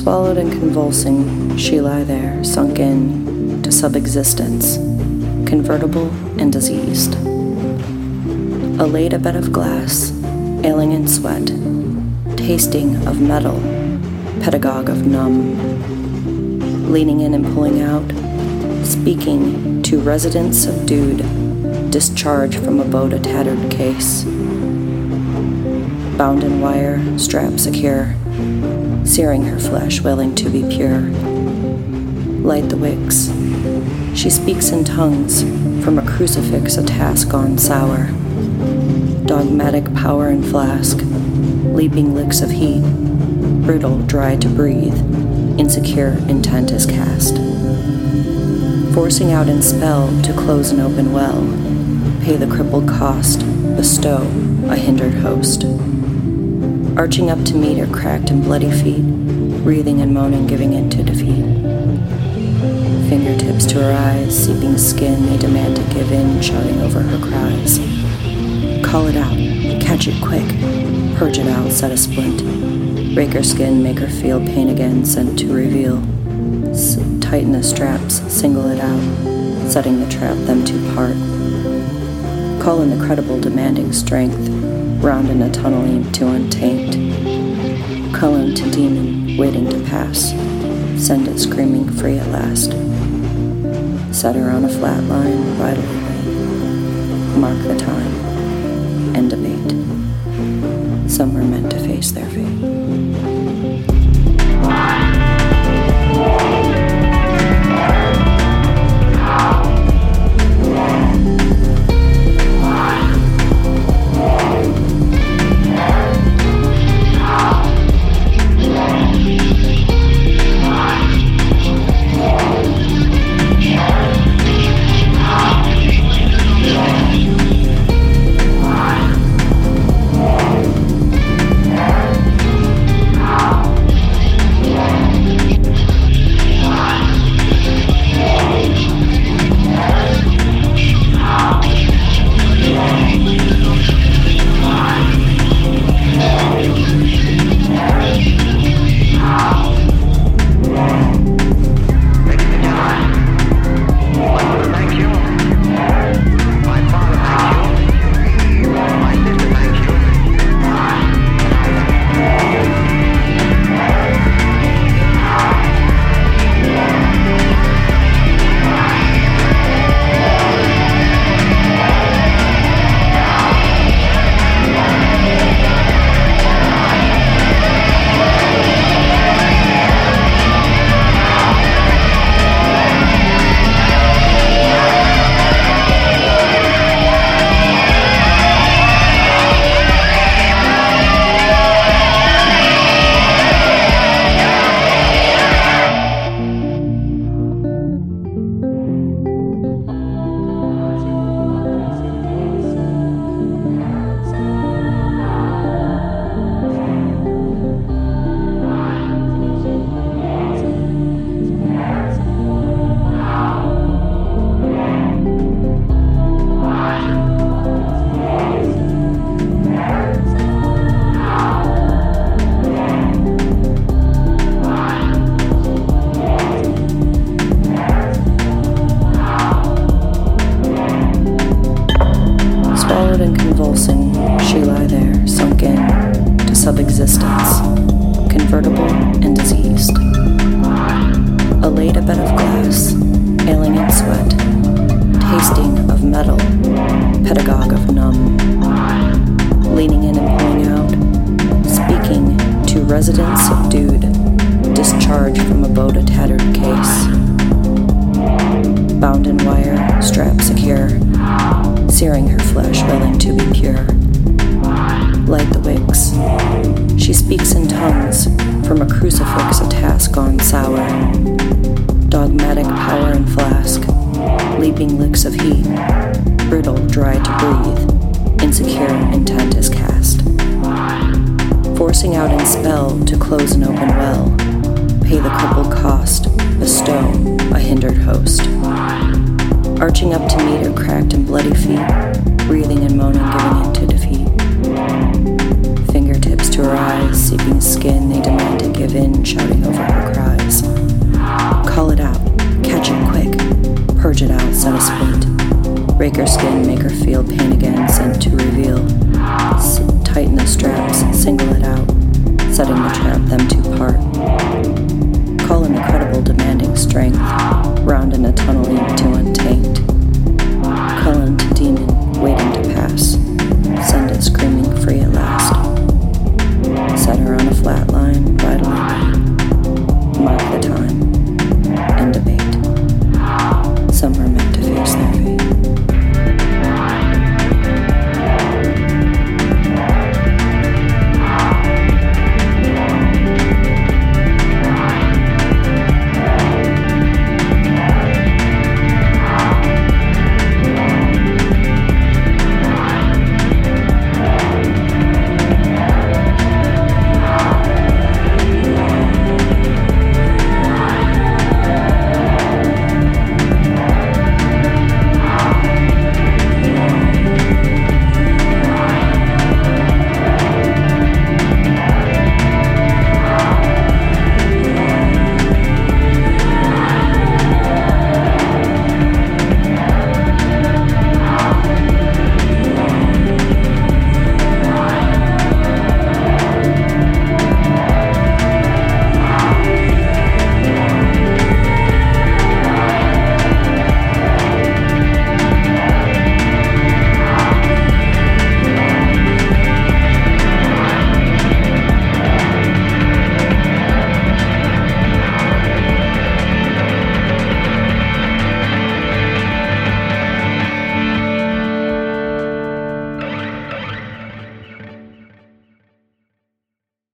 Swallowed and convulsing, she lie there, sunk in to subexistence, convertible and diseased. A laid a bed of glass, ailing in sweat, tasting of metal, pedagogue of numb, leaning in and pulling out, speaking to residents subdued, discharge from a boat a tattered case. Bound in wire, strap secure, searing her flesh, willing to be pure. Light the wicks. She speaks in tongues, from a crucifix, a task gone sour. Dogmatic power in flask, leaping licks of heat, brittle, dry to breathe, insecure intent is cast. Forcing out in spell to close an open well, pay the crippled cost, bestow a hindered host arching up to meet her cracked and bloody feet, breathing and moaning, giving in to defeat. Fingertips to her eyes, seeping skin, they demand to give in, shouting over her cries. Call it out, catch it quick, purge it out, set a splint. Break her skin, make her feel pain again, sent to reveal. S- tighten the straps, single it out, setting the trap, them to part. Call in the credible, demanding strength, round in a tunneling to untaint. Cullen to demon, waiting to pass. Send it screaming free at last. Set her on a flat line, vitally wait. Mark the time. and debate. Some were meant to face their fate. Convertible and diseased. A laid a bed of glass, ailing in sweat, tasting of metal, pedagogue of numb, leaning in and pulling out, speaking to residents subdued, discharged from a boat a tattered case. Bound in wire, strap secure, searing her flesh, willing to be pure. Light the wicks. She speaks in tongues, from a crucifix, a task gone sour. Dogmatic power and flask, leaping licks of heat, brittle, dry to breathe, insecure intent is cast. Forcing out in spell to close an open well, pay the crippled cost, bestow a hindered host arching up to meet her cracked and bloody feet, breathing and moaning, Rake her skin, make her feel pain again, sent to reveal. S- tighten the straps, single it out, setting the trap, them to part. Call an incredible demanding strength, round in a tunnel ink to untaint.